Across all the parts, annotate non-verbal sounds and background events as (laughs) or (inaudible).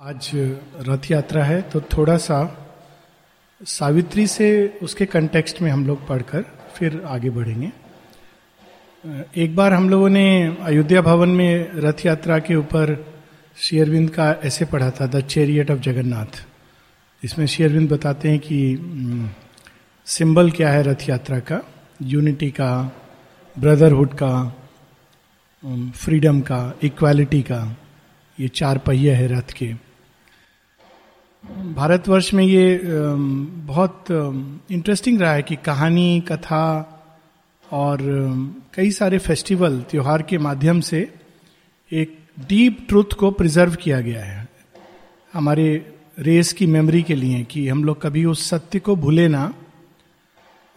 आज रथ यात्रा है तो थोड़ा सा सावित्री से उसके कंटेक्स्ट में हम लोग पढ़कर फिर आगे बढ़ेंगे। एक बार हम लोगों ने अयोध्या भवन में रथ यात्रा के ऊपर शेयरविंद का ऐसे पढ़ा था, द चेरियट ऑफ़ जगन्नाथ इसमें शेयरविंद बताते हैं कि सिंबल क्या है रथ यात्रा का? यूनिटी का, ब्रदरहुड का फ्रीडम का, इक्वालिटी का, ये चार पहिए है रथ के। भारतवर्ष में ये बहुत इंटरेस्टिंग रहा है कि कहानी, कथा और कई सारे फेस्टिवल त्योहार के माध्यम से एक डीप ट्रुथ को प्रिजर्व किया गया है। हमारे रेस की मेमोरी के लिए कि हम लोग कभी उस सत्य को भूले ना।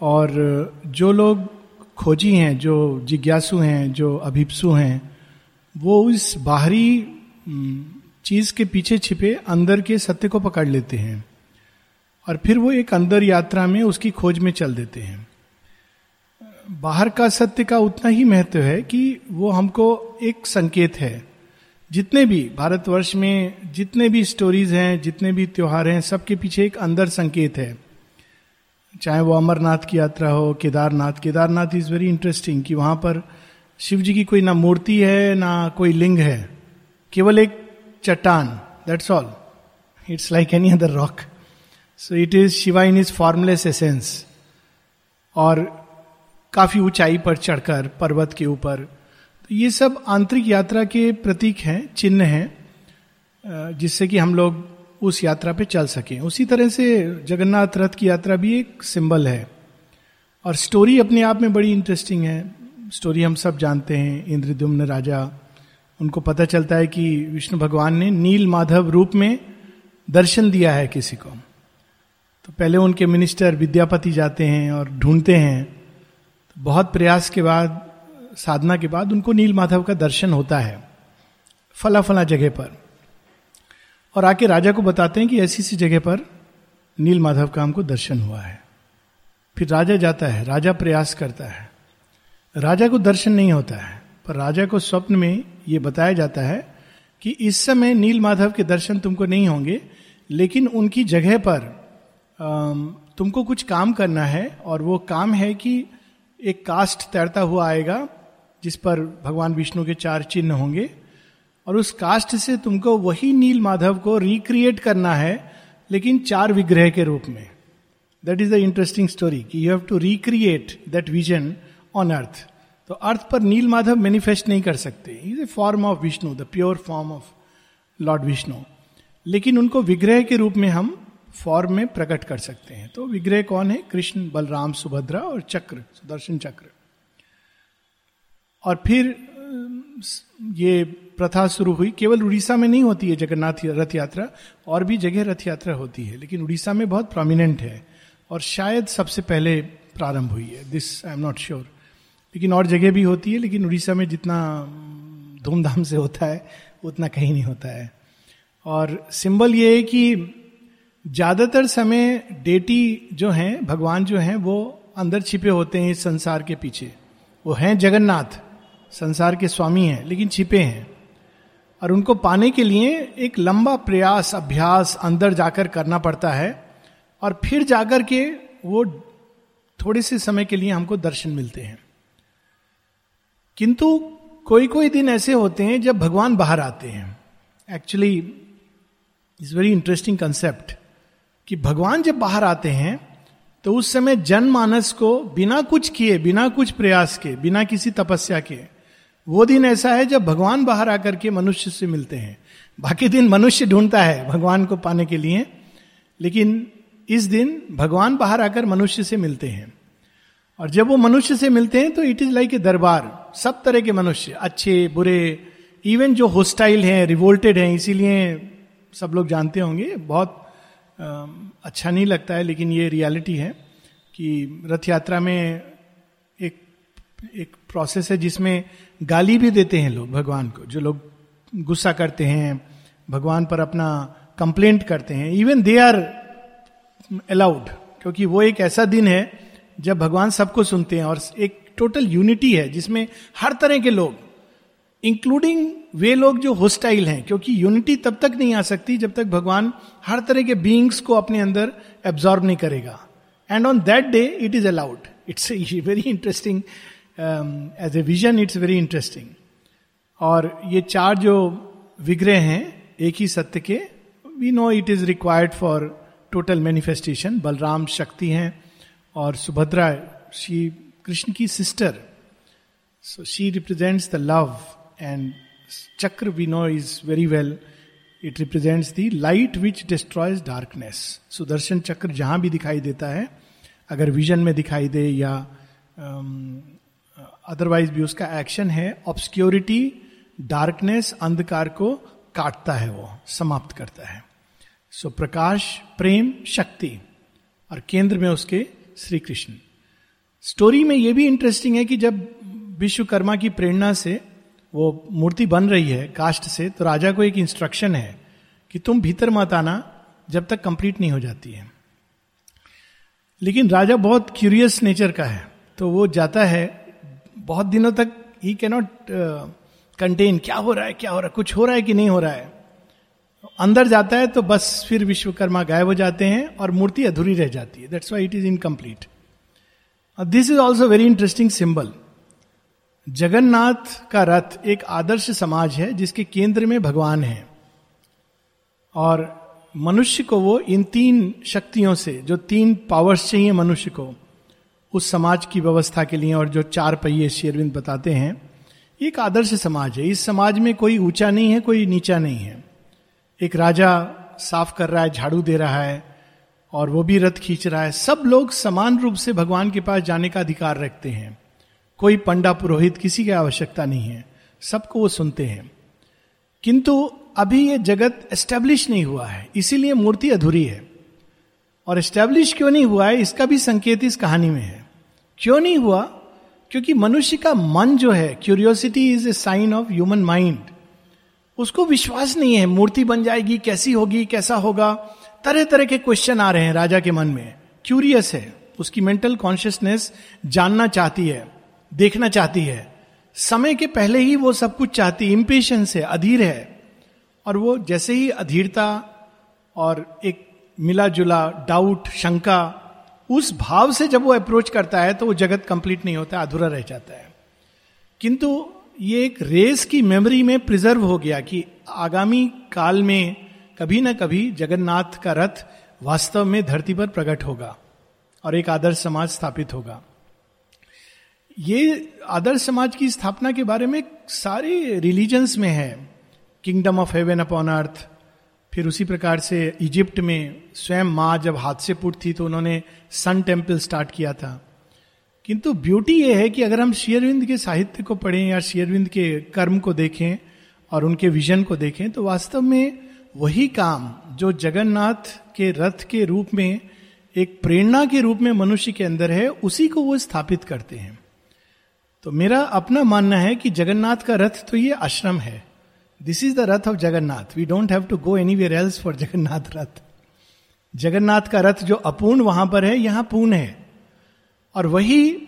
और, जो लोग खोजी हैं, जो जिज्ञासु हैं, जो अभिप्सु हैं, वो इस बाहरी चीज़ के पीछे छिपे अंदर के सत्य को पकड़ लेते हैं और फिर वो एक अंदर यात्रा में उसकी खोज में चल देते हैं। बाहर का सत्य का उतना ही महत्व है कि वो हमको एक संकेत है। जितने भी भारतवर्ष में जितने भी स्टोरीज हैं, जितने भी त्योहार हैं, सबके पीछे एक अंदर संकेत है। चाहे वो अमरनाथ की यात्रा हो, Kedarnath. Kedarnath is very interesting कि वहाँ पर शिव जी की कोई ना मूर्ति है, ना कोई लिंग है। केवल एक चट्टान that's all it's like any other rock so it is Shiva in is formless essence और काफ़ी ऊंचाई पर चढ़कर, पर्वत के ऊपर। तो ये सब आंतरिक यात्रा के प्रतीक हैं, चिन्ह हैं जिससे कि हम लोग उस यात्रा पे चल सकें। उसी तरह से जगन्नाथ रथ की यात्रा भी एक सिंबल है। और स्टोरी अपने आप में बड़ी इंटरेस्टिंग है। स्टोरी हम सब जानते हैं इंद्रदुम्न राजा। उनको पता चलता है कि विष्णु भगवान ने नील माधव रूप में दर्शन दिया है किसी को। तो पहले उनके मिनिस्टर विद्यापति जाते हैं और ढूंढते हैं। तो बहुत प्रयास के बाद, साधना के बाद उनको नील माधव का दर्शन होता है फला फला जगह पर। और आके राजा को बताते हैं कि ऐसी सी जगह पर नील माधव का हमको दर्शन हुआ है। फिर राजा जाता है, राजा प्रयास करता है। राजा को दर्शन नहीं होता है। पर राजा को स्वप्न में यह बताया जाता है कि इस समय नील माधव के दर्शन तुमको नहीं होंगे, लेकिन उनकी जगह पर तुमको कुछ काम करना है और वो काम है कि एक कास्ट तैरता हुआ आएगा, जिस पर भगवान विष्णु के चार चिन्ह होंगे, और उस कास्ट से तुमको वही नील माधव को रिक्रिएट करना है, लेकिन चार विग्रह के रूप में। That is the interesting story that you have to recreate that vision on earth तो अर्थ पर नील माधव मैनिफेस्ट नहीं कर सकते। Is a form of Vishnu the pure form of Lord Vishnu लेकिन उनको विग्रह के रूप में हम फॉर्म में प्रकट कर सकते हैं। तो विग्रह कौन है? कृष्ण, बलराम, सुभद्रा और चक्र, सुदर्शन चक्र। और फिर ये प्रथा शुरू हुई। केवल उड़ीसा में नहीं होती है जगन्नाथ रथ यात्रा, और भी जगह रथ यात्रा होती है। लेकिन उड़ीसा में बहुत प्रोमिनेंट है, और शायद सबसे पहले प्रारंभ हुई है। This I am not sure लेकिन और जगह भी होती है, लेकिन उड़ीसा में जितना धूमधाम से होता है, उतना कहीं नहीं होता है। और सिंबल ये है कि ज़्यादातर समय डेटी जो हैं, भगवान जो हैं, वो अंदर छिपे होते हैं इस संसार के पीछे। वो हैं जगन्नाथ, संसार के स्वामी हैं, लेकिन छिपे हैं। और उनको पाने के लिए एक लंबा प्रयास, अभ्यास अंदर जाकर करना पड़ता है, और फिर जाकर के वो थोड़े से समय के लिए हमको दर्शन मिलते हैं। किंतु कोई कोई दिन ऐसे होते हैं जब भगवान बाहर आते हैं। Actually is very interesting concept कि भगवान जब बाहर आते हैं तो उस समय जनमानस को बिना कुछ किए, बिना कुछ प्रयास के, बिना किसी तपस्या के, वो दिन ऐसा है जब भगवान बाहर आकर के मनुष्य से मिलते हैं। बाकी दिन मनुष्य ढूंढता है भगवान को पाने के लिए, लेकिन इस दिन भगवान बाहर आकर मनुष्य से मिलते हैं। और जब वो मनुष्य से मिलते हैं तो it is like a darbar. सब तरह के मनुष्य, अच्छे, बुरे इवन जो होस्टाइल हैं रिवोल्टेड हैं, इसीलिए सब लोग जानते होंगे, बहुत अच्छा नहीं लगता है, लेकिन ये रियलिटी है कि रथ यात्रा में एक एक प्रोसेस है जिसमें गाली भी देते हैं लोग भगवान को, जो लोग गुस्सा करते हैं, भगवान पर अपना कंप्लेंट करते हैं इवन दे आर अलाउड क्योंकि वो एक ऐसा दिन है जब भगवान सबको सुनते हैं और एक टोटल यूनिटी है, जिसमें हर तरह के लोग इंक्लूडिंग वे लोग जो होस्टाइल हैं, क्योंकि यूनिटी तब तक नहीं आ सकती जब तक भगवान हर तरह के बींग्स को अपने अंदर एब्जॉर्ब नहीं करेगा। And on that day it is allowed it's very interesting as a vision it's very interesting और ये चार जो विग्रह हैं, एक ही सत्य के we know it is required for total manifestation Balram शक्ति हैं और सुभद्रा श्री कृष्ण की sister so she represents the love and chakra we know is very well it represents the light which destroys darkness Sudarshan chakra जहाँ भी दिखाई देता है अगर विजन में दिखाई दे या अदरवाइज़ um, भी उसका एक्शन है ऑब्सक्योरिटी डार्कनेस अंधकार को काटता है वो समाप्त करता है सो so, प्रकाश प्रेम शक्ति और केंद्र में उसके श्री कृष्ण स्टोरी में यह भी इंटरेस्टिंग है कि जब विश्वकर्मा की प्रेरणा से वो मूर्ति बन रही है कास्ट से तो राजा को एक इंस्ट्रक्शन है कि तुम भीतर मत आना जब तक कंप्लीट नहीं हो जाती है। लेकिन राजा बहुत क्यूरियस नेचर का है तो वो जाता है, बहुत दिनों तक ही कैनॉट कंटेन क्या हो रहा है, क्या हो रहा है, कुछ हो रहा है कि नहीं हो रहा है। अंदर जाता है तो बस फिर विश्वकर्मा गायब हो जाते हैं और मूर्ति अधूरी रह जाती है। That's why it is incomplete this is also very interesting symbol Jagannath का रथ एक आदर्श समाज है, जिसके केंद्र में भगवान है। और मनुष्य को वो इन तीन शक्तियों से, जो तीन पावर्स चाहिए मनुष्य को, उस समाज की व्यवस्था के लिए और जो चार पहिए शेरविंद बताते हैं एक आदर्श समाज है। इस समाज में कोई ऊँचा नहीं है, कोई नीचा नहीं है। एक राजा साफ़ कर रहा है, झाड़ू दे रहा है और वो भी रथ खींच रहा है। सब लोग समान रूप से भगवान के पास जाने का अधिकार रखते हैं। कोई पंडा पुरोहित किसी की आवश्यकता नहीं है। सबको वो सुनते हैं। किंतु अभी ये जगत एस्टेब्लिश नहीं हुआ है। इसीलिए मूर्ति अधूरी है। और एस्टेब्लिश क्यों नहीं हुआ है? इसका भी संकेत इस कहानी में है। क्यों नहीं हुआ? क्योंकि मनुष्य का मन जो है curiosity is a sign of human mind उसको विश्वास नहीं है। मूर्ति बन जाएगी, कैसी होगी, कैसा होगा? तरह तरह के क्वेश्चन आ रहे हैं राजा के मन में। क्यूरियस है। उसकी मेंटल कॉन्शियसनेस जानना चाहती है, देखना चाहती है। समय के पहले ही वो सब कुछ चाहती इंपेशंस है, अधीर है। और वो जैसे ही अधीरता और एक मिला जुला डाउट शंका, उस भाव से जब वो अप्रोच करता है तो वो जगत कंप्लीट नहीं होता, अधूरा रह जाता है। किंतु ये एक रेस की मेमोरी में प्रिजर्व हो गया कि आगामी काल में कभी ना कभी जगन्नाथ का रथ वास्तव में धरती पर प्रकट होगा और एक आदर्श समाज स्थापित होगा। ये आदर्श समाज की स्थापना के बारे में सारे रिलीजन्स में है। Kingdom of heaven upon earth फिर उसी प्रकार से इजिप्ट में स्वयं माँ जब हाथ से पुट थी तो उन्होंने सन टेंपल स्टार्ट किया था। किंतु ब्यूटी ये है कि अगर हम शेयरविंद के साहित्य को पढ़ें या शेयरविंद के कर्म को देखें और उनके विजन को देखें तो वास्तव में वही काम जो जगन्नाथ के रथ के रूप में, एक प्रेरणा के रूप में मनुष्य के अंदर है, उसी को वो स्थापित करते हैं। तो मेरा अपना मानना है कि जगन्नाथ का रथ तो ये आश्रम है। This is the rath of Jagannath. We don't have to go anywhere else for Jagannath rath. Jagannath का रथ जो अपूर्ण वहाँ पर है, यहाँ पूर्ण है। और वही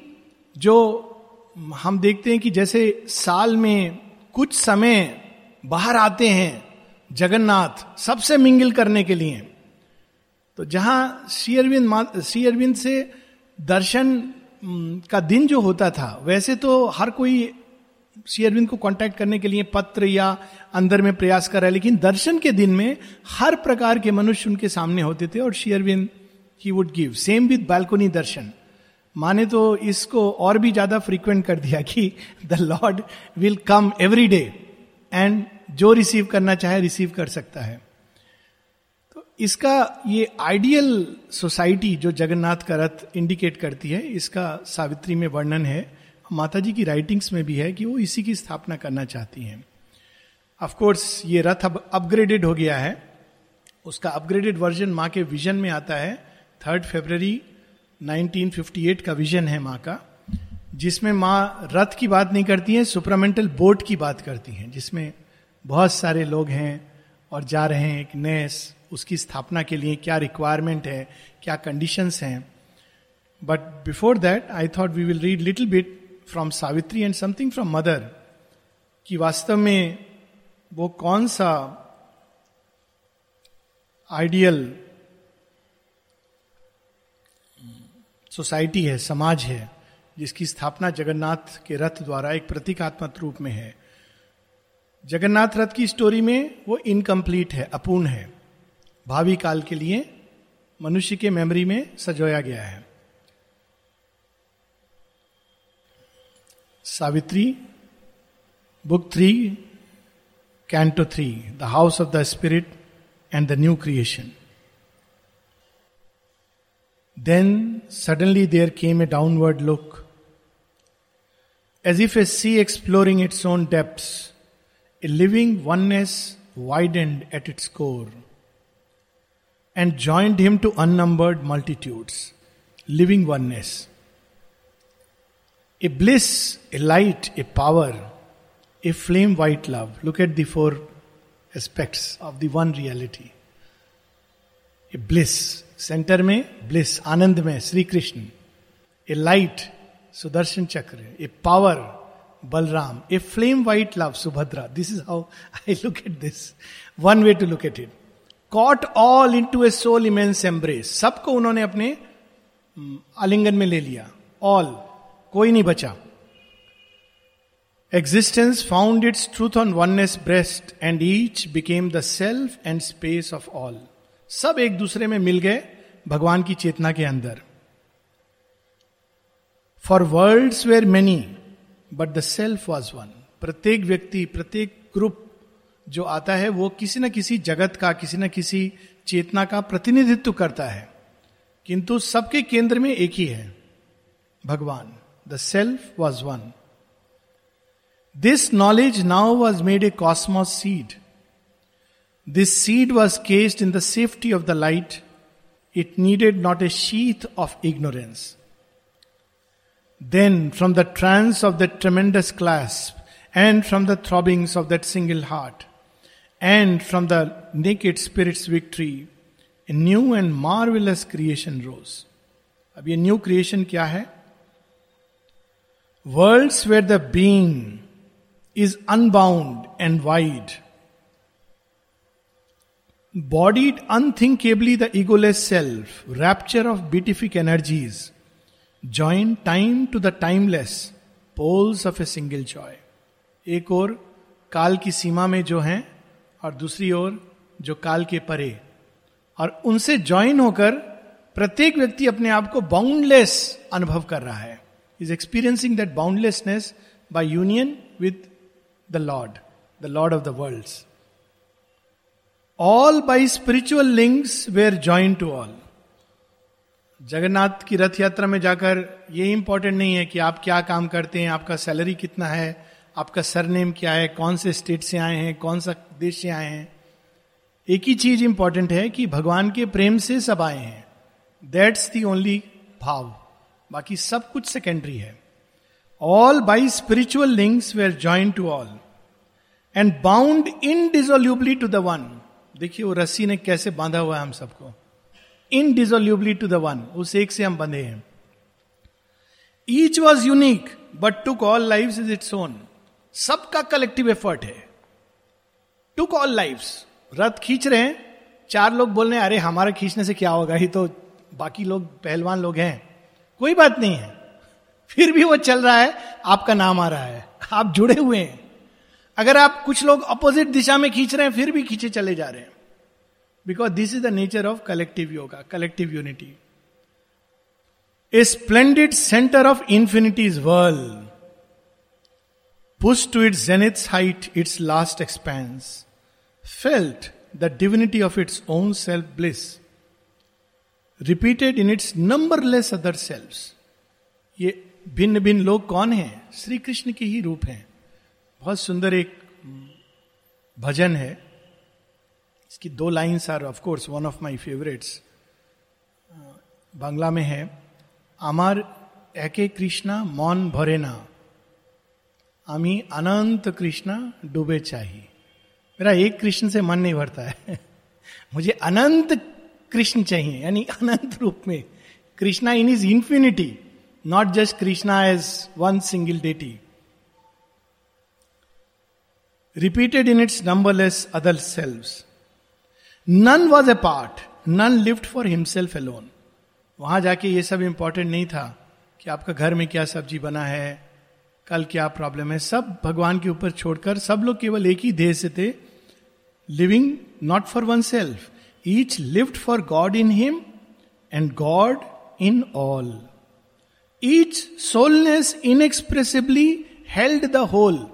जो हम देखते हैं कि जैसे साल में कुछ समय बाहर आते हैं जगन्नाथ सबसे मिंगल करने के लिए। तो जहाँ श्री अरविंद श्री अरविंद से दर्शन का दिन जो होता था, वैसे तो हर कोई श्री अरविंद को कांटेक्ट करने के लिए पत्र या अंदर में प्रयास कर रहा है, लेकिन दर्शन के दिन में हर प्रकार के मनुष्य उनके सामने होते थे और Shri Aurobindo he would give same with balcony darshan. माने तो इसको और भी ज़्यादा फ्रीक्वेंट कर दिया कि the lord will come every day and जो रिसीव करना चाहे रिसीव कर सकता है। तो इसका ये आइडियल सोसाइटी जो जगन्नाथ का रथ इंडिकेट करती है, इसका सावित्री में वर्णन है माता जी की राइटिंग्स में भी है कि वो इसी की स्थापना करना चाहती हैं। कोर्स ये रथ अब अपग्रेडेड हो गया है। उसका अपग्रेडेड वर्जन माँ के विजन में आता है। थर्ड फेब्रवरी 1958 का विजन है माँ का, जिसमें माँ रथ की बात नहीं करती हैं सुपरामेंटल बोट की बात करती हैं, जिसमें बहुत सारे लोग हैं और जा रहे हैं एक नए उसकी स्थापना के लिए क्या रिक्वायरमेंट है, क्या कंडीशंस हैं। But before that I thought we will read little bit from Savitri and something from Mother कि वास्तव में वो कौन सा आइडियल सोसाइटी है, समाज है, जिसकी स्थापना जगन्नाथ के रथ द्वारा एक प्रतीकात्मक रूप में है। जगन्नाथ रथ की स्टोरी में वो इनकम्प्लीट है, अपूर्ण है। भावी काल के लिए मनुष्य के मेमोरी में सजोया गया है। Savitri book three canto three the house of the spirit and the new creation then suddenly there came a downward look as if a sea exploring its own depth living oneness widened at its core and joined him to unnumbered multitudes. Living oneness. A bliss, a light, a power, a flame white love. Look at the four aspects of the one reality. A bliss, centre में bliss आनंद में Shri Krishna a light Sudarshan Chakra a power Balram a flame white love Subhadra this is how I look at this one way to look at it caught all into a soul immense embrace सबको उन्होंने अपने आलिंगन में ले लिया. All कोई नहीं बचा. Existence found its truth on oneness breast and each became the self and space of all सब एक दूसरे में मिल गए भगवान की चेतना के अंदर. For world were many but the self was one प्रत्येक व्यक्ति, प्रत्येक ग्रुप जो आता है, वो किसी न किसी जगत का, किसी न किसी चेतना का प्रतिनिधित्व करता है। किंतु सबके केंद्र में एक ही है। भगवान the self was one this knowledge now was made a cosmos seed this seed was cased in the safety of the light it needed not a sheath of ignorance Then from the trance of the tremendous class and from the throbbings of that single heart and from the naked spirit's victory, a new and marvelous creation rose. अब ये new creation क्या है worlds where the being is unbound and wide bodied unthinkably the egoless self, rapture of beatific energies, join time to the timeless poles of a single joy. एक और काल की सीमा में जो हैं और दूसरी ओर जो काल के परे। और उनसे ज्वाइन होकर प्रत्येक व्यक्ति अपने आप को बाउंडलेस अनुभव कर रहा है। Is experiencing that boundlessness by union with the lord the lord of the world all by spiritual links were join to all Jagannath की रथ यात्रा में जाकर ये इंपॉर्टेंट नहीं है कि आप क्या काम करते हैं, आपका सैलरी कितना है, आपका सरनेम क्या है, कौन से स्टेट से आए हैं, कौन सा देश से आए हैं। एक ही चीज़ इंपॉर्टेंट है कि भगवान के प्रेम से सब आए हैं। दैट्स दी ओनली भाव। बाकी सब कुछ सेकेंडरी है। All by spiritual links were join to all and bound indissolubly to the one देखिए वो रस्सी ने कैसे बांधा हुआ है हम सबको। इनडिजोल्यूबली टू द वन उस एक से हम बंधे हैं। Each was unique but took all life is its own सबका कलेक्टिव एफर्ट है। टू कॉल लाइफ रथ खींच रहे हैं। चार लोग बोल रहे हैं, अरे, हमारे खींचने से क्या होगा? ही तो बाकी लोग, पहलवान लोग हैं। कोई बात नहीं है। फिर भी वो चल रहा है। आपका नाम आ रहा है। आप जुड़े हुए हैं। अगर आप कुछ लोग अपोजिट दिशा में खींच रहे हैं, फिर भी खींचे चले जा रहे हैं। Because this is the nature of collective yoga collective unity a splendid centre of infinity is world push to its zenith's height its last expanse felt the divinity of its own self bliss repeated in its numberless other self ये भिन्न भिन्न लोग कौन है? श्री कृष्ण के ही रूप है। बहुत सुंदर एक हम्म, भजन है। इसकी दो lines are of course one of my favourites Bangla में है আমার একে কৃষ্ণা মন ভরে না अमी अनंत कृष्णा डूबे चाहिए मेरा एक कृष्ण से मन नहीं भरता है (laughs) मुझे अनंत कृष्ण चाहिए यानी अनंत रूप में Krishna in is infinity not just Krishna as one single deity repeated in its numberless other selves none was a part none lived for himself alone वहाँ जाके ये सब इंपॉर्टेंट नहीं था कि आपका घर में क्या सब्ज़ी बना है, कल क्या प्रॉब्लम है, सब भगवान के ऊपर छोड़कर सब लोग केवल एक ही देह से थे living not for one self each lived for God in him and God in all each soulness inexpressibly held the whole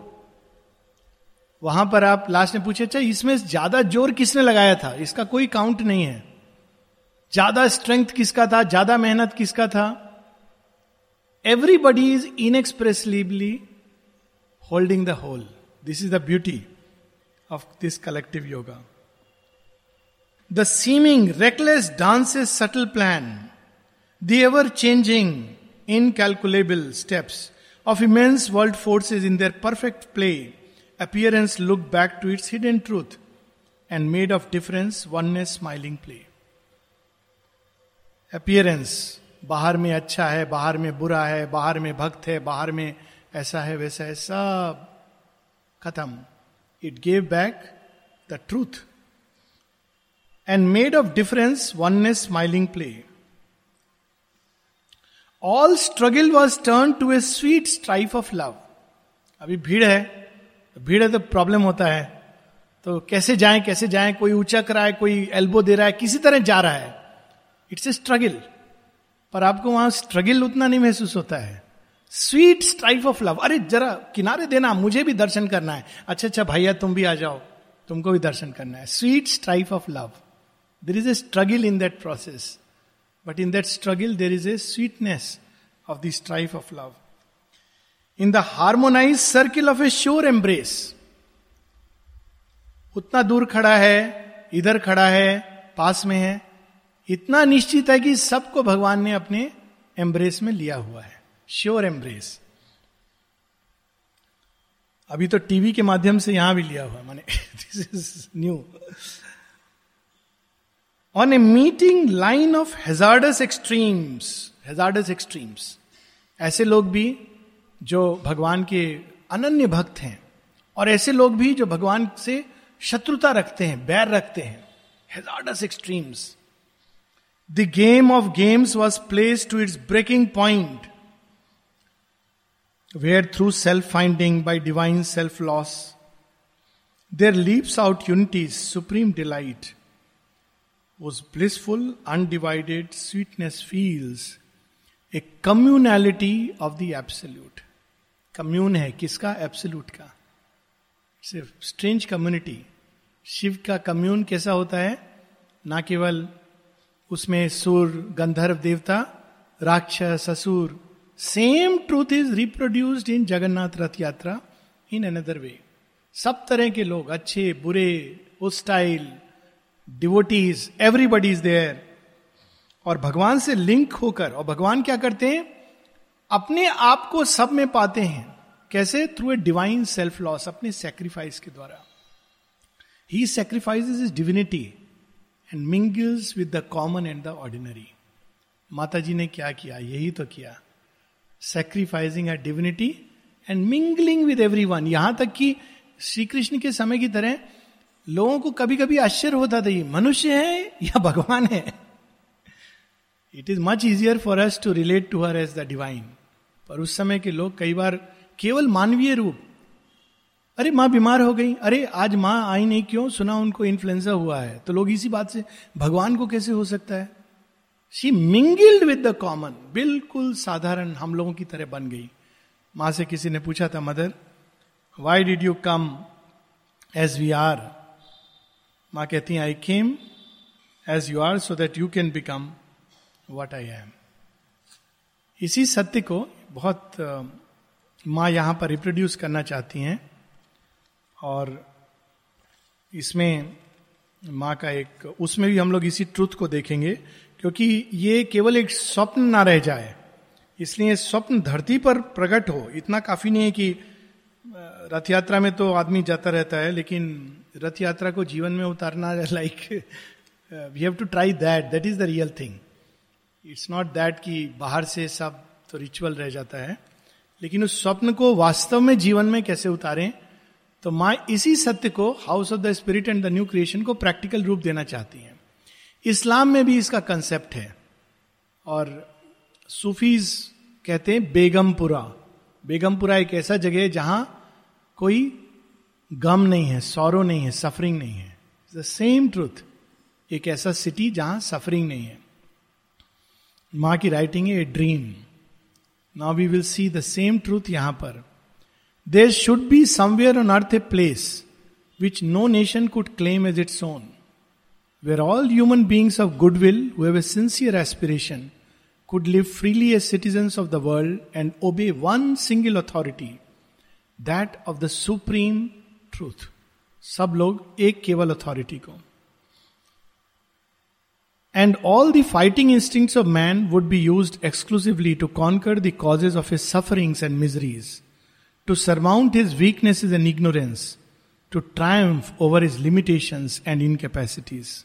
वहाँ पर आप लास्ट में पूछे अच्छा इसमें ज़्यादा ज़ोर किसने लगाया था? इसका कोई काउंट नहीं है। ज़्यादा स्ट्रेंथ किसका था? ज़्यादा मेहनत किसका था? Everybody is inexpressively holding the whole this is the beauty of this collective yoga the seeming reckless dance is subtle plan the ever changing incalculable steps of immense world forces in their perfect play, appearance looked back to its hidden truth and made of difference, oneness, smiling play. Appearance, बाहर में अच्छा है, बाहर में बुरा है, बाहर में भक्त है, बाहर में ऐसा है, वैसा है, सब खत्म. It gave back the truth and made of difference one oneness smiling play all struggle was turn to a sweet strife of love अभी भीड़ है भीड़ है तो प्रॉब्लम होता है तो कैसे जाएँ कैसे जाएँ, कोई उचक रहा है, कोई एल्बो दे रहा है, किसी तरह जा रहा है। इट्स ए स्ट्रगल पर आपको वहाँ स्ट्रगल उतना नहीं महसूस होता है। स्वीट स्ट्राइफ ऑफ़ लव अरे, जरा किनारे देना, मुझे भी दर्शन करना है। अच्छा अच्छा भैया, तुम भी आ जाओ। तुमको भी दर्शन करना है। Sweet strife of love there is a struggle in that process but in that struggle there is a sweetness of the strife of love. In the harmonized circle of a sure embrace, उतना दूर खड़ा है इधर खड़ा है पास में है इतना निश्चित है कि सबको भगवान ने अपने एम्ब्रेस में लिया हुआ है श्योर एम्ब्रेस अभी तो टीवी के माध्यम से यहाँ भी लिया हुआ मैंने। This is new on a meeting line of hazardous extremes hazardous extremes ऐसे लोग भी जो भगवान के अनन्य भक्त हैं और ऐसे लोग भी जो भगवान से शत्रुता रखते हैं बैर रखते हैं hazardous extremes the game of games was place to its breaking point where through self finding by divine self loss there leaves out unity's supreme delight was blissful, undivided, sweetness feels a communality of the absolute. Commune है, किसका? Absolute का। सिर्फ़ strange community Shiva का commune कैसा होता है? ना केवल उसमें सुर, गंधर्व, देवता, राक्षस, असुर same truth is reproduced in Jagannath Rath Yatra in another way सब तरह के लोग, अच्छे, बुरे उस style devotees everybody is there और भगवान से लिंक होकर, और भगवान क्या करते हैं? अपने आप को सब में पाते हैं। कैसे? Through a divine self loss अपने सेक्रीफाइस के द्वारा। ही sacrifice is divinity and mingles with the common and the ordinary माता जी ने क्या किया? यही तो किया। Sacrificing a divinity and mingling with every one यहाँ तक कि श्री कृष्ण के समय की तरह लोगों को कभी कभी आश्चर्य होता था, ये मनुष्य है या भगवान है? It is much easier for us to relate to her as the divine पर उस समय के लोग कई बार केवल मानवीय रूप। अरे, माँ बीमार हो गई। अरे, आज माँ आई नहीं क्यों? सुना उनको इन्फ्लुएंजा हुआ है। तो लोग इसी बात से, भगवान को कैसे हो सकता है? She mingled with the common बिल्कुल साधारण हम लोगों की तरह बन गई। माँ से किसी ने पूछा था, Mother why did you come as we are माँ कहती हैं I came as you are so that you can become what I am इसी सत्य को बहुत माँ यहाँ पर रिप्रोड्यूस करना चाहती हैं और इसमें माँ का एक, उसमें भी हम लोग इसी ट्रुथ को देखेंगे क्योंकि ये केवल एक स्वप्न ना रह जाए, इसलिए स्वप्न धरती पर प्रकट हो। इतना काफ़ी नहीं है कि रथ यात्रा में तो आदमी जाता रहता है, लेकिन रथ यात्रा को जीवन में उतारना like we have to try that that is the real thing it's not that कि बाहर से सब तो रिचुअल रह जाता है। लेकिन उस स्वप्न को वास्तव में जीवन में कैसे उतारें? तो माँ इसी सत्य को house of the spirit and the new creation को प्रैक्टिकल रूप देना चाहती हैं। इस्लाम में भी इसका कंसेप्ट है। और सूफीज कहते हैं बेगमपुरा। बेगमपुरा एक ऐसा जगह है जहाँ कोई गम नहीं है सौरो नहीं है सफरिंग नहीं है। द सेम ट्रूथ एक ऐसा सिटी जहाँ सफरिंग नहीं है। माँ की राइटिंग है a dream now we will see the same truth यहाँ पर there should be somewhere on earth a place which no nation could claim as its own where all human beings of goodwill who have a sincere aspiration could live freely as citizens of the world and obey one single authority, that of the supreme truth. सब लोग एक केवल authority को And all the fighting instincts of man would be used exclusively to conquer the causes of his sufferings and miseries, to surmount his weaknesses and ignorance, to triumph over his limitations and incapacities.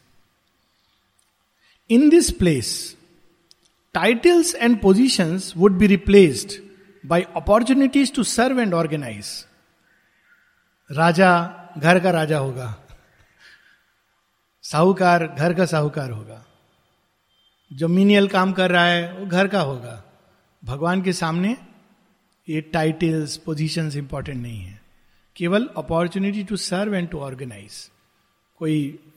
In this place, titles and positions would be replaced by opportunities to serve and organize. राजा घर का राजा होगा साहूकार घर का साहूकार होगा जो menial काम कर रहा है, वो घर का होगा। भगवान के सामने ये टाइटल्स पोजीशन इंपॉर्टेंट नहीं है। केवल opportunity to serve and to organise कोई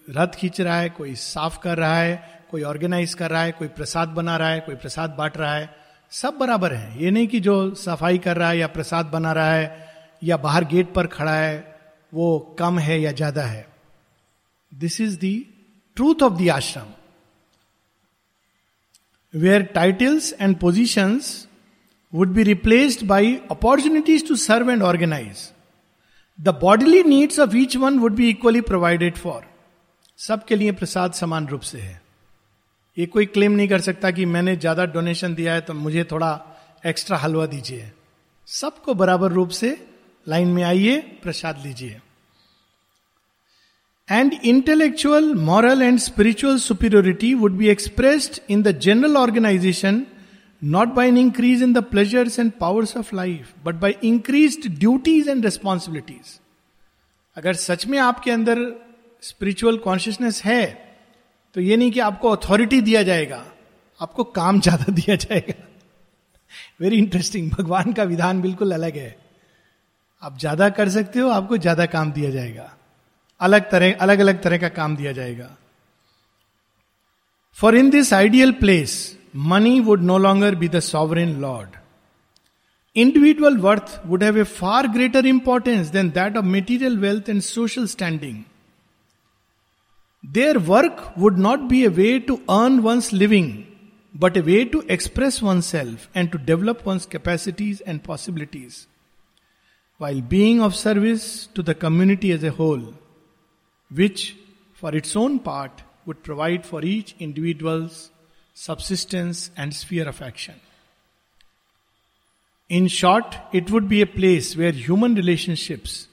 रथ खींच रहा है, कोई साफ़ कर रहा है, कोई ऑर्गेनाइज कर रहा है, कोई प्रसाद बना रहा है, कोई प्रसाद बांट रहा है। सब बराबर है। ये नहीं कि जो सफ़ाई कर रहा है या प्रसाद बना रहा है या बाहर गेट पर खड़ा है, वो कम है या ज़्यादा है। This is the truth of the ashram where titles and positions would be replaced by opportunities to serve and organize. The bodily needs of each one would be equally provided for. सबके लिए प्रसाद समान रूप से है ये कोई claim नहीं कर सकता कि मैंने ज़्यादा डोनेशन दिया है तो मुझे थोड़ा एक्स्ट्रा हलवा दीजिए सबको बराबर रूप से लाइन में आइए प्रसाद लीजिए and intellectual moral and spiritual superiority would be expressed in the general organisation not by an increase in the pleasures and powers of life but by increase duties and responsibilities अगर सच में आपके अंदर spiritual consciousness है तो ये नहीं कि आपको अथॉरिटी दिया जाएगा, आपको काम ज़्यादा दिया जाएगा। वेरी इंटरेस्टिंग भगवान का विधान बिल्कुल अलग है। आप ज़्यादा कर सकते हो, आपको ज़्यादा काम दिया जाएगा। अलग तरह अलग अलग तरह का काम दिया जाएगा। For in this ideal place money would no longer be the sovereign lord individual worth would have a far greater importance than that of material wealth and social standing there work would not be a way to earn one's living but a way to express one self and to develop one's capacities and possibilities while being of service to the community as a whole. which, for its own part, would provide for each individual's subsistence and sphere of action. In short, it would be a place where human relationships,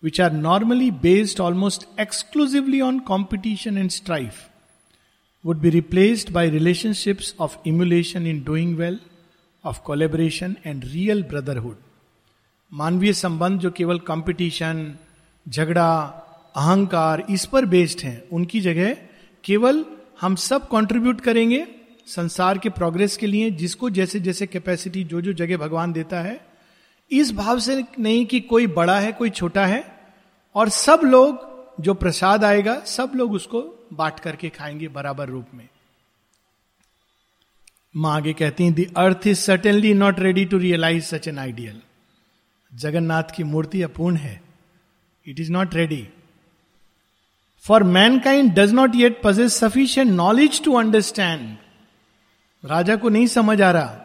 which are normally based almost exclusively on competition and strife, would be replaced by relationships of emulation in doing well, of collaboration and real brotherhood. मानवीय संबंध जो केवल competition झगड़ा अहंकार इस पर based हैं। उनकी जगह केवल हम सब कंट्रीब्यूट करेंगे संसार के प्रोग्रेस के लिए, जिसको जैसे जैसे कैपेसिटी जो जो जगह भगवान देता है। इस भाव से नहीं कि कोई बड़ा है, कोई छोटा है, और सब लोग, जो प्रसाद आएगा, सब लोग उसको बांट करके खाएँगे बराबर रूप में। माँ आगे कहती हैं the earth is certainly not ready to realise such an ideal Jagannath की मूर्ति अपूर्ण है। It is not ready for mankind does not yet possess sufficient knowledge to understand राजा को नहीं समझ आ रहा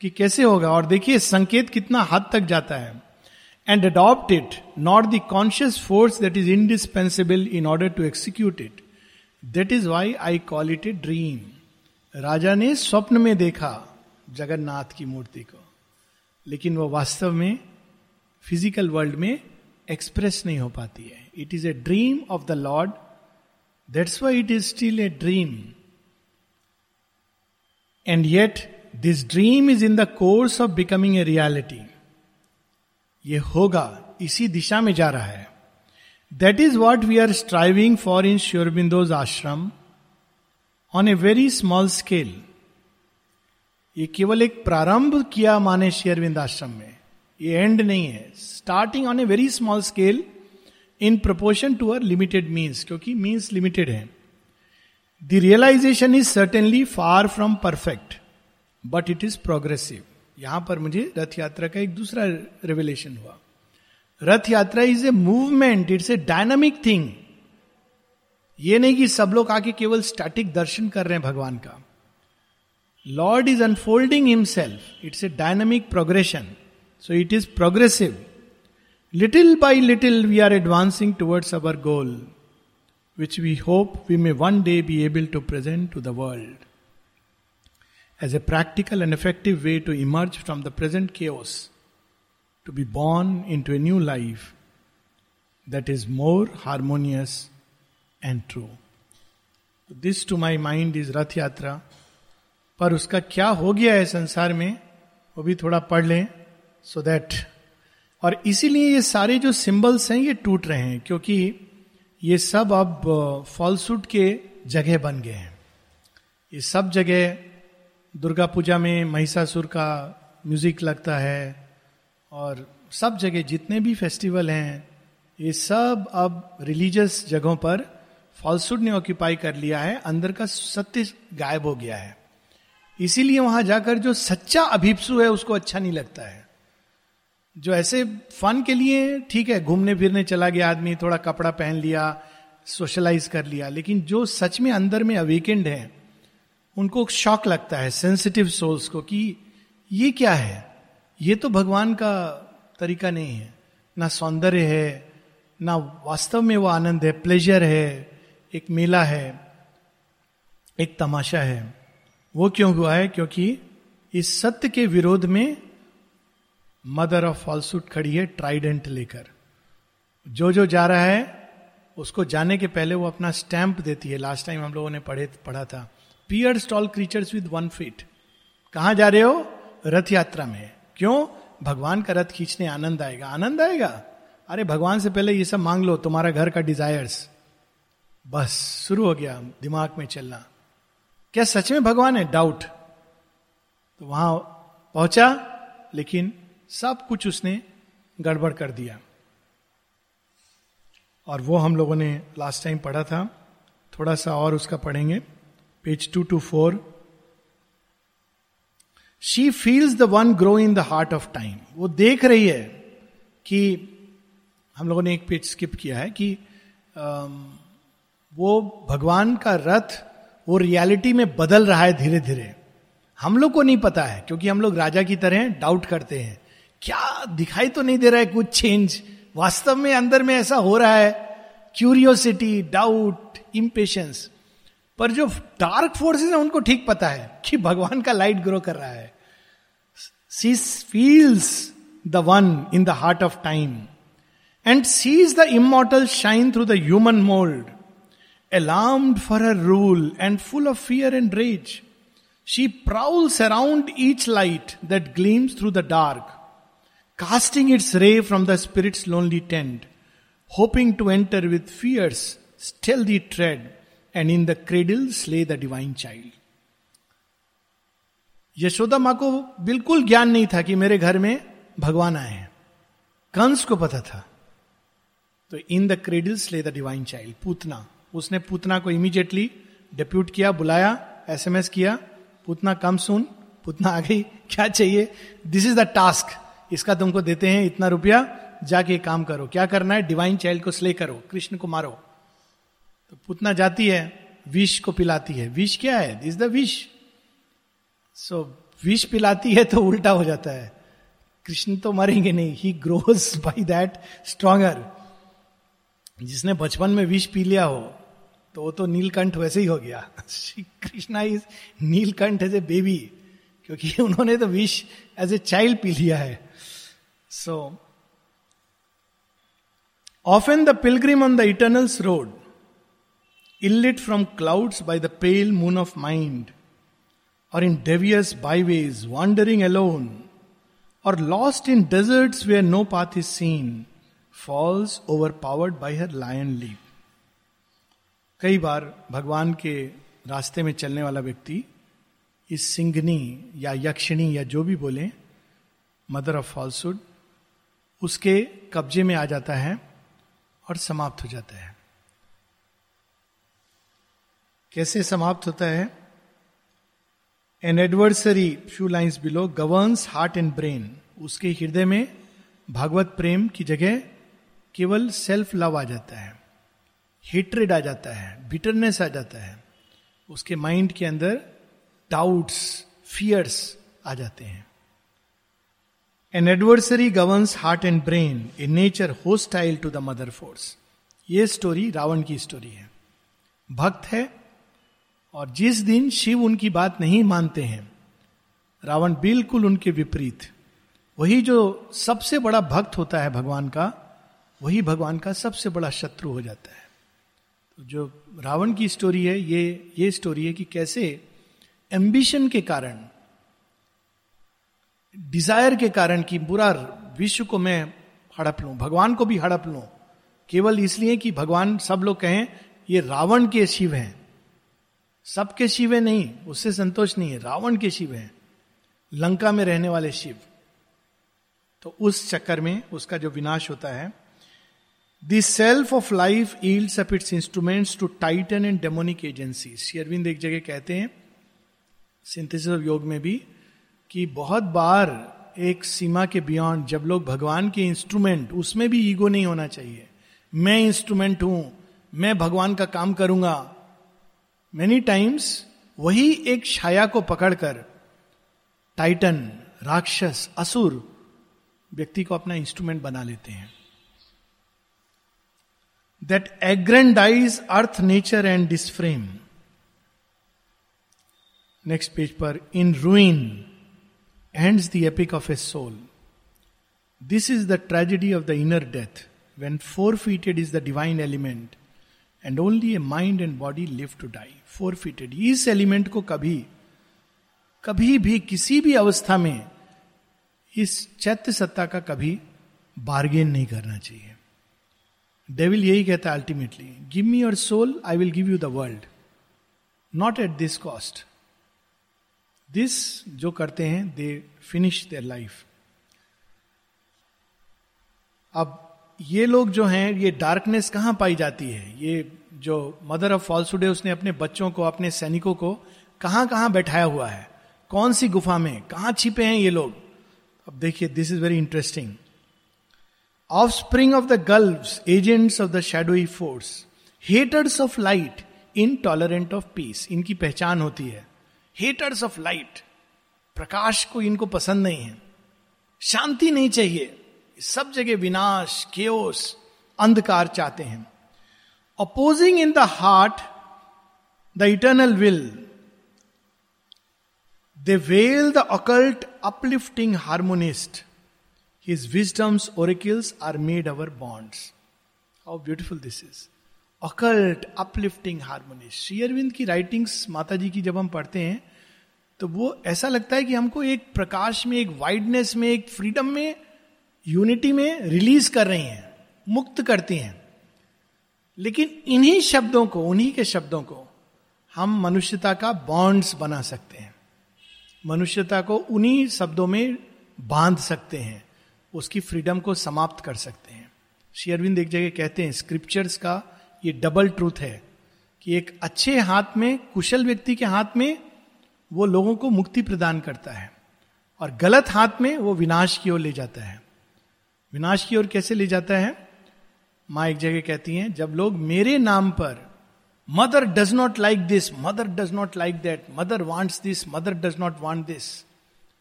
कि कैसे होगा। और देखिए, संकेत कितना हद तक जाता है। And adopt it not the conscious force that is indispensable in order to execute it that is why I call it a dream राजा ने स्वप्न में देखा जगन्नाथ की मूर्ति को। लेकिन वो वास्तव में फ़िज़िकल वर्ल्ड में एक्सप्रेस नहीं हो पाती है। It is a dream of the lord that's why it is still a dream and yet this dream is in the course of becoming a reality ये होगा, इसी दिशा में जा रहा है। That is what we are striving for in Sri Aurobindo's ashram on a very small scale ये केवल एक प्रारंभ किया माने शेयरविंद आश्रम में। ये एंड नहीं है। Starting on a very small scale in proportion to our limited means क्योंकि मीन्स लिमिटेड है। The realisation is certainly far from perfect but it is progressive यहाँ पर मुझे रथ यात्रा का एक दूसरा रेवलेशन हुआ। Rath Yatra is a movement it's a dynamic thing ये नहीं कि सब लोग आके केवल स्टैटिक दर्शन कर रहे हैं भगवान का। Lord is unfolding himself it's a dynamic progression so it is progressive little by little we are advancing towards our goal which we hope we may one day be able to present to the world as a practical and effective way to emerge from the present chaos to be born into a new life that is more harmonious and true this to my mind is Rath Yatra पर उसका क्या हो गया है संसार में वो भी थोड़ा पढ़ लें सो so दैट और इसीलिए ये सारे जो सिंबल्स हैं, ये टूट रहे हैं, क्योंकि ये सब अब फॉल्सूट के जगह बन गए हैं। ये सब जगह दुर्गा पूजा में महिषासुर का म्यूज़िक लगता है और सब जगह जितने भी फेस्टिवल हैं, ये सब अब रिलीजियस जगहों पर फॉल्सूट ने ऑक्यूपाई कर लिया है, अंदर का सत्य गायब हो गया है। इसीलिए वहाँ जाकर जो सच्चा अभिप्सु है, उसको अच्छा नहीं लगता है। जो ऐसे फन के लिए ठीक है, घूमने फिरने चला गया आदमी, थोड़ा कपड़ा पहन लिया, सोशलाइज कर लिया, लेकिन जो सच में अंदर में अवेकेंड है, उनको शौक लगता है सेंसिटिव सोल्स को कि ये क्या है? ये तो भगवान का तरीका नहीं है। ना सौंदर्य है, ना वास्तव में वो आनंद है प्लेजर है, एक मेला है, एक तमाशा है। वो क्यों हुआ है? क्योंकि इस सत्य के विरोध में मदर ऑफ़ फॉल्सूट खड़ी है ट्राइडेंट लेकर। जो जो जा रहा है, उसको जाने के पहले वो अपना स्टैंप देती है। लास्ट टाइम हम लोगों ने पढ़े, पढ़ा था। Pier stall creatures with one feet कहा जा रहे हो? रथ यात्रा में। क्यों? भगवान का रथ खींचने आनंद आएगा। आनंद आएगा? अरे, भगवान से पहले ये सब मांग लो, तुम्हारा घर का डिजायर्स बस, शुरू हो गया दिमाग में चलना। क्या सच में भगवान है? डाउट तो वहाँ पहुँचा, लेकिन सब कुछ उसने गड़बड़ कर दिया। और वो हम लोगों ने लास्ट टाइम पढ़ा था। थोड़ा सा और उसका पढ़ेंगे। Page two two four she feels the one grow in the heart of time वो देख रही है कि हम लोगों ने एक पेज स्किप किया है कि वो भगवान का रथ वो रियलिटी में बदल रहा है धीरे धीरे हम लोग को नहीं पता है, क्योंकि हम लोग राजा की तरह डाउट करते हैं। क्या दिखाई तो नहीं दे रहा है कुछ चेंज वास्तव में अंदर में ऐसा हो रहा है। क्यूरियोसिटी डाउट इम्पेशंस पर जो डार्क फोर्सेस है उनको ठीक पता है कि भगवान का लाइट ग्रो कर रहा है। She feels the one in the heart of time and sees the immortal shine through the human mould alarmed for her rule and full of fear and rage. She prowls around each light that gleams through the dark, casting its ray from the spirit's lonely tent, hoping to enter with fierce, stealthy tread and in the cradle slay the divine child. Yashoda माँ को बिल्कुल ज्ञान नहीं था कि मेरे घर में भगवान आए हैं। कंस को पता था। तो in the cradle slay the divine child Putana. उसने पूतना को इमीडिएटली डिप्यूट किया बुलाया एसएमएस किया पूतना कम सुन पूतना आ गई क्या चाहिए? दिस इज़ द टास्क इसका तुमको देते हैं इतना रुपया, जाके काम करो। क्या करना है? डिवाइन चाइल्ड को स्ले करो, कृष्ण को मारो। तो पूतना जाती है, विष को पिलाती है। विष क्या है? इज़ द विष सो विष पिलाती है तो उल्टा हो जाता है। कृष्ण तो मरेंगे नहीं। He grows by that stronger जिसने बचपन में विष पी लिया हो तो वो तो नीलकंठ वैसे ही हो गया। Shri Krishna is Neelkanth as a baby क्योंकि उन्होंने तो विष एज ए चाइल्ड पी लिया है। So often the pilgrim on the eternal's road ill lit from clouds by the pale moon of mind or in devious wandering alone or lost in deserts where no path is seen falls over powered by her lion leap कई बार भगवान के रास्ते में चलने वाला व्यक्ति इस सिंगनी या यक्षिणी या जो भी बोले मदर ऑफ़ फॉल्सुड उसके कब्जे में आ जाता है और समाप्त हो जाता है। कैसे समाप्त होता है? An adversary few lines below governs heart and brain उसके हृदय में भागवत प्रेम की जगह केवल सेल्फ लव आ जाता है। हेट्रेड आ जाता है बिटरनेस आ जाता है। उसके माइंड के अंदर डाउट्स फियर्स आ जाते हैं। An adversary governs heart and brain a nature hostile to the mother force ये स्टोरी रावण की स्टोरी है। भक्त है और जिस दिन शिव उनकी बात नहीं मानते हैं, रावण बिल्कुल उनके विपरीत। वही जो सबसे बड़ा भक्त होता है भगवान का, वही भगवान का सबसे बड़ा शत्रु हो जाता है। तो जो रावण की स्टोरी है, ये ये स्टोरी है कि कैसे एम्बिशन के कारण डिज़ायर के कारण कि बुरा विश्व को मैं हड़प लूँ, भगवान को भी हड़प लूँ, केवल इसलिए कि भगवान सब लोग कहें, ये रावण के शिव हैं। सबके शिव है नहीं, उससे संतोष नहीं है, रावण के शिव हैं, लंका में रहने वाले शिव। तो उस चक्कर में उसका जो विनाश होता है this self of life yields up its instruments to titan and demonic agency शेरविंद एक जगह कहते हैं सिंथेसिस ऑफ़ योग में भी कि बहुत बार एक सीमा के बियॉन्ड जब लोग भगवान के इंस्ट्रूमेंट उसमें भी ईगो नहीं होना चाहिए। मैं इंस्ट्रूमेंट हूँ, मैं भगवान का काम करूँगा। मेनी टाइम्स वही एक छाया को पकड़कर टाइटन राक्षस, असुर, व्यक्ति को अपना इंस्ट्रूमेंट बना लेते हैं। That aggrandise earth nature and disframe next page पर in ruin ends the epic of a soul. This is the tragedy of the inner death, when forfeited is the divine element, and only a mind and body live to die. Forfeited. इस element को कभी कभी भी किसी भी अवस्था में इस चैत्य सत्ता का कभी बार्गेन नहीं करना चाहिए डेविल यही कहता है ultimately give me your soul I will give you the world not at this cost this जो करते हैं दे फिनिश देयर लाइफ अब ये लोग जो हैं, ये डार्कनेस कहाँ पाई जाती है? ये जो मदर ऑफ़ फॉल्सुड है, उसने अपने बच्चों को, अपने सैनिकों को कहाँ कहाँ बैठाया हुआ है? कौन सी गुफा में? कहाँ छिपे हैं ये लोग? अब देखिए this is very interesting offspring of the gulfs agents of the shadowy force haters of light intolerant of peace इनकी पहचान होती है। हेटर्स ऑफ़ लाइट प्रकाश को इनको पसंद नहीं है। शांति नहीं चाहिए। सब जगह विनाश केओस अंधकार चाहते हैं। Opposing in the heart the eternal will they veil the occult uplifting harmonist his wisdom's oracles are made our bonds how beautiful this is occult uplifting harmonist Shri Aurobindo की राइटिंग्स माता जी की जब हम पढ़ते हैं तो वो ऐसा लगता है कि हमको एक प्रकाश में, एक वाइडनेस में, एक फ्रीडम में यूनिटी में रिलीज़ कर रही हैं, मुक्त करती हैं। लेकिन इन्हीं शब्दों को, उन्हीं के शब्दों को हम मनुष्यता का बॉन्ड्स बना सकते हैं। मनुष्यता को उन्हीं शब्दों में बाँध सकते हैं, उसकी फ्रीडम को समाप्त कर सकते हैं। शेयरविंद एक जगह कहते हैं स्क्रिप्चर्स का ये डबल ट्रूथ है कि एक अच्छे हाथ में, कुशल व्यक्ति के हाथ में वो लोगों को मुक्ति प्रदान करता है और गलत हाथ में वो विनाश की ओर ले जाता है। विनाश की ओर कैसे ले जाता है? माँ एक जगह कहती हैं, जब लोग मेरे नाम पर mother does not like this mother does not like that mother wants this mother does not want this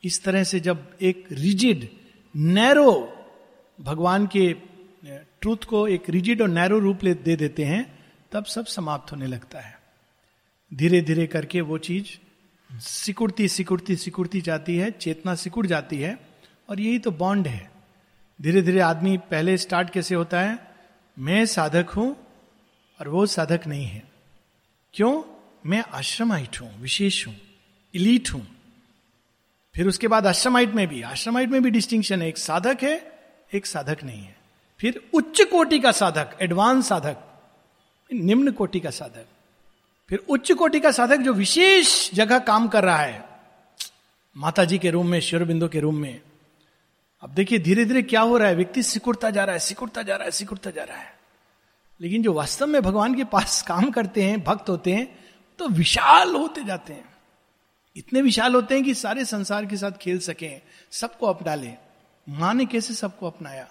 इस तरह से जब एक रिजिड नैरो भगवान के ट्रूथ को एक रिजिड और नैरो रूप दे देते हैं, तब सब समाप्त होने लगता है। धीरे धीरे करके वो चीज़ सिकुड़ती सिकुड़ती सिकुड़ती जाती है, चेतना सिकुड़ जाती है, और यही तो बॉन्ड है। धीरे धीरे आदमी पहले स्टार्ट कैसे होता है? मैं साधक हूँ, और वो साधक नहीं है। क्यों? मैं आश्रमाइट हूँ, विशेष हूँ इलीट हूँ। फिर उसके बाद आश्रमाइट में भी, आश्रमाइट में भी डिस्टिंक्शन है। एक साधक है, एक साधक नहीं है। फिर उच्च कोटि का साधक एडवांस साधक, निम्न कोटि का साधक। फिर उच्च कोटि का साधक जो विशेष जगह काम कर रहा है माता जी के रूम में, शिवरबिंदु के रूम में, अब देखिए धीरे धीरे क्या हो रहा है, व्यक्ति सिकुड़ता जा रहा है, सिकुड़ता जा रहा है, सिकुड़ता जा रहा है। लेकिन जो वास्तव में भगवान के पास काम करते हैं, भक्त होते हैं तो विशाल होते जाते हैं। इतने विशाल होते हैं कि सारे संसार के साथ खेल सकें, सबको अपना ले। माँ ने कैसे सबको अपनाया?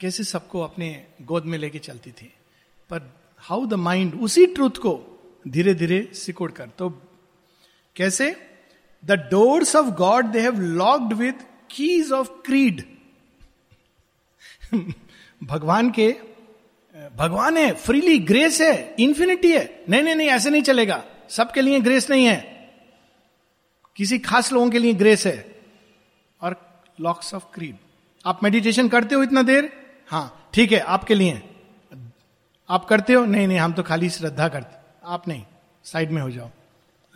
कैसे सबको अपने गोद में लेके चलती थी? पर हाउ द माइंड उसी ट्रूथ को धीरे धीरे सिकुड़ कर। तो कैसे? The doors of God they have locked with keys of creed भगवान के, भगवान है फ्रीली ग्रेस है इंफिनिटी है। नहीं नहीं नहीं, ऐसे नहीं चलेगा। सबके लिए ग्रेस नहीं है। किसी खास लोगों के लिए ग्रेस है। और लॉक्स ऑफ़ क्रीड आप मेडिटेशन करते हो इतना देर? हाँ ठीक है, आपके लिए। आप करते हो? नहीं नहीं, हम तो खाली श्रद्धा करते। आप नहीं साइड में हो जाओ।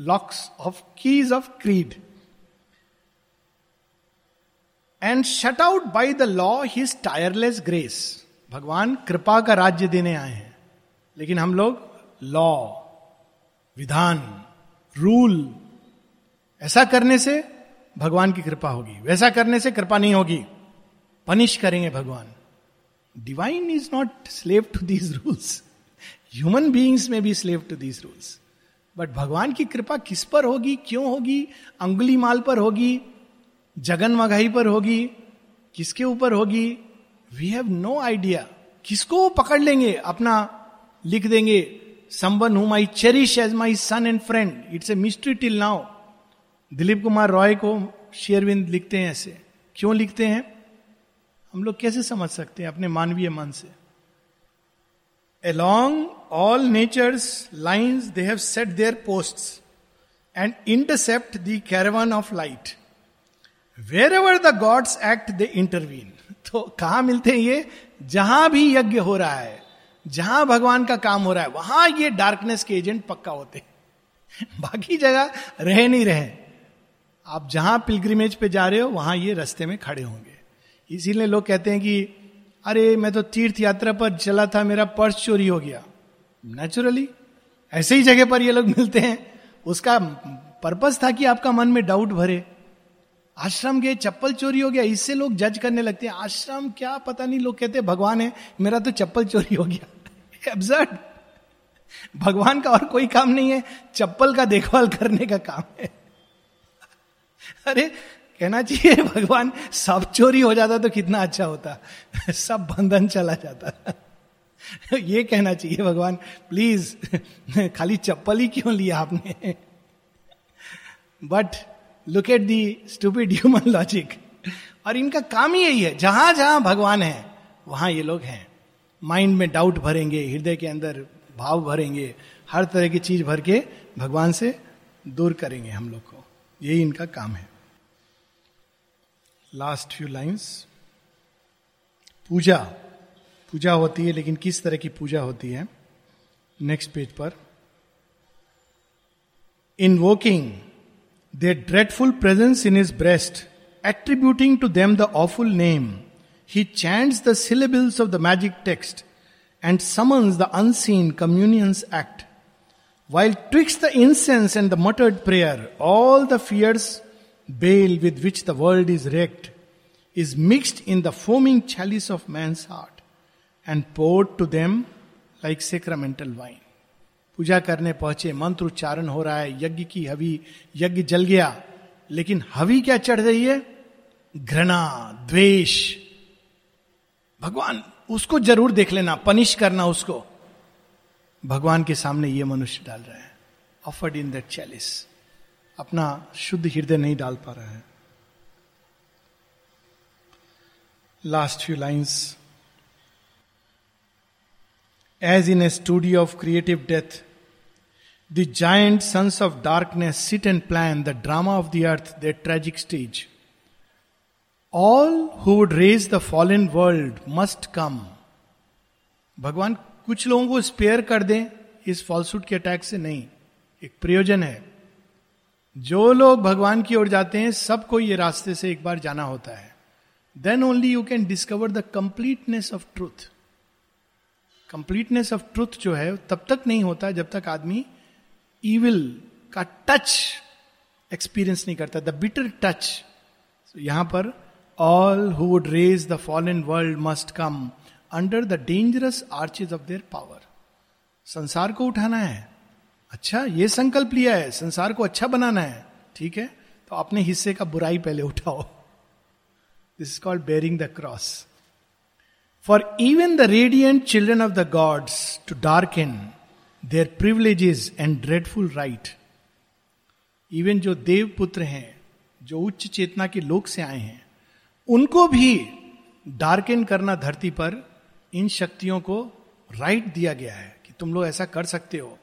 Locks of keys of creed and shut out by the law his tireless grace भगवान कृपा का राज्य देने आए हैं। लेकिन हम लोग लॉ विधान रूल ऐसा करने से भगवान की कृपा होगी। वैसा करने से कृपा नहीं होगी। पनिश करेंगे भगवान। Divine is not slave to these rules human beings में be slave to these rules but भगवान की कृपा किस पर होगी? क्यों होगी? अंगुली माल पर होगी? जगन मघाई पर होगी? किसके ऊपर होगी? वी हैव नो आइडिया किसको वो पकड़ लेंगे? अपना लिख देंगे someone who my cherish as my son and friend it's a mystery till now Dilip Kumar Roy को शेरविंद लिखते हैं ऐसे। क्यों लिखते हैं? हम लोग कैसे समझ सकते हैं अपने मानवीय मन से? Along all nature's lines, they have set their posts and intercept the caravan of light. Wherever the gods act, they intervene. (laughs) तो कहा मिलते हैं ये? जहाँ भी यज्ञ हो रहा है जहाँ भगवान का काम हो रहा है वहाँ ये डार्कनेस के एजेंट पक्का होते हैं। (laughs) बाकी जगह रहे नहीं रहे आप जहाँ पिलग्रिमेज पे जा रहे हो वहाँ ये रस्ते में खड़े होंगे। इसीलिए लोग कहते हैं कि अरे मैं तो तीर्थ यात्रा पर चला था मेरा पर्स चोरी हो गया। नेचुरली ऐसे ही जगह पर ये लोग मिलते हैं। उसका पर्पज था कि आपका मन में डाउट भरे। आश्रम गए चप्पल चोरी हो गया, इससे लोग जज करने लगते हैं, आश्रम क्या? पता नहीं, लोग कहते भगवान है, मेरा तो चप्पल चोरी हो गया। (laughs) एब्जर्ड भगवान का और कोई काम नहीं है, चप्पल का देखभाल करने का काम है। (laughs) अरे, कहना चाहिए, भगवान, सब चोरी हो जाता तो कितना अच्छा होता। (laughs) सब बंधन चला जाता। (laughs) ये कहना चाहिए, भगवान प्लीज़ (laughs) खाली चप्पल ही क्यों लिया आपने? But look at the stupid human logic और इनका काम ही यही है, जहाँ जहाँ भगवान है, वहाँ ये लोग हैं। माइंड में डाउट भरेंगे, हृदय के अंदर भाव भरेंगे, हर तरह की चीज़ भर के भगवान से दूर करेंगे हम लोग को। यही इनका काम है। लास्ट फ्यू लाइंस पूजा। पूजा होती है लेकिन किस तरह की पूजा होती है नेक्स्ट पेज पर invoking the dreadful presence in his breast attributing to them the awful name he chants the syllables of the magic text and summons the unseen communion's act while twixt the incense and the muttered prayer, all the fears bale with which the world is wrecked is mixed in the foaming chalice of man's heart and poured to them like sacramental wine पूजा करने पहुँचे, मंत्र उच्चारण हो रहा है, यज्ञ की हवि, यज्ञ जल गया, लेकिन हवि क्या चढ़ रही है? घृणा, द्वेष। भगवान, उसको ज़रूर देख लेना, पनिश करना उसको। भगवान के सामने ये मनुष्य डाल रहा है ऑफर्ड इन दैट चैलिस अपना शुद्ध हृदय नहीं डाल पा रहा है। Last few lines as in a studio of creative death the giant sons of darkness sit and plan the drama of the earth the tragic stage all who would raise the fallen world must come भगवान, कुछ लोगों को spare कर दें, इस falsehood के attack से नहीं। एक प्रयोजन है। जो लोग भगवान की ओर जाते हैं, सबको ये रास्ते से एक बार जाना होता है। Then only you can discover the completeness of truth completeness of truth जो है, तब तक नहीं होता जब तक आदमी ईविल का टच एक्सपीरियंस नहीं करता द बिटर टच यहाँ पर all who would raise the fallen world must come under the dangerous arches of their power संसार को उठाना है। अच्छा ये संकल्प लिया है, संसार को अच्छा बनाना है। ठीक है? तो अपने हिस्से का बुराई पहले उठाओ। This is called bearing the cross for even the radiant children of the gods too dark in their privileges and dreadful right even जो देव पुत्र हैं, जो उच्च चेतना के लोक से आए हैं, उनको भी डार्कन करना धरती पर इन शक्तियों को राइट दिया गया है कि तुम लोग ऐसा कर सकते हो।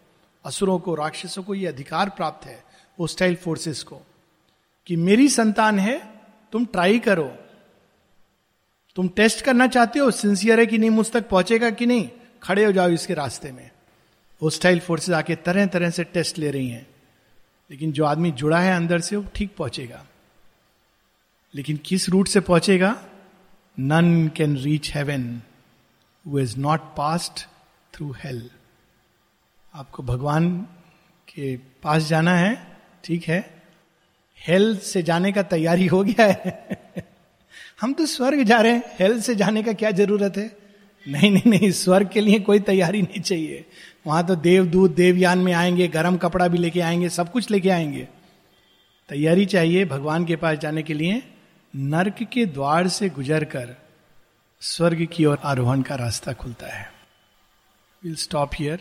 असुरों को, राक्षसों को यह अधिकार प्राप्त है होस्टाइल फोर्सेस को, कि मेरी संतान है, तुम ट्राई करो। तुम टेस्ट करना चाहते हो सिंसियर है कि नहीं, मुझ तक पहुंचेगा कि नहीं? खड़े हो जाओ इसके रास्ते में। होस्टाइल फोर्सेस आके तरह तरह से टेस्ट ले रही हैं। लेकिन जो आदमी जुड़ा है अंदर से, वो ठीक पहुंचेगा। लेकिन किस रूट से पहुंचेगा? None can reach heaven who is not passed through hell आपको भगवान के पास जाना है, ठीक है? हेल से जाने का तैयारी हो गया है। हम तो स्वर्ग जा रहे हैं। हेल से जाने का क्या ज़रूरत है? नहीं नहीं नहीं, स्वर्ग के लिए कोई तैयारी नहीं चाहिए। वहाँ तो देवदूत, देवयान में आएँगे, गर्म कपड़ा भी लेके आएँगे, सब कुछ लेके आएँगे। तैयारी चाहिए भगवान के पास जाने के लिए, नर्क के द्वार से गुजर कर स्वर्ग की ओर आरोहण का रास्ता खुलता है। Will stop here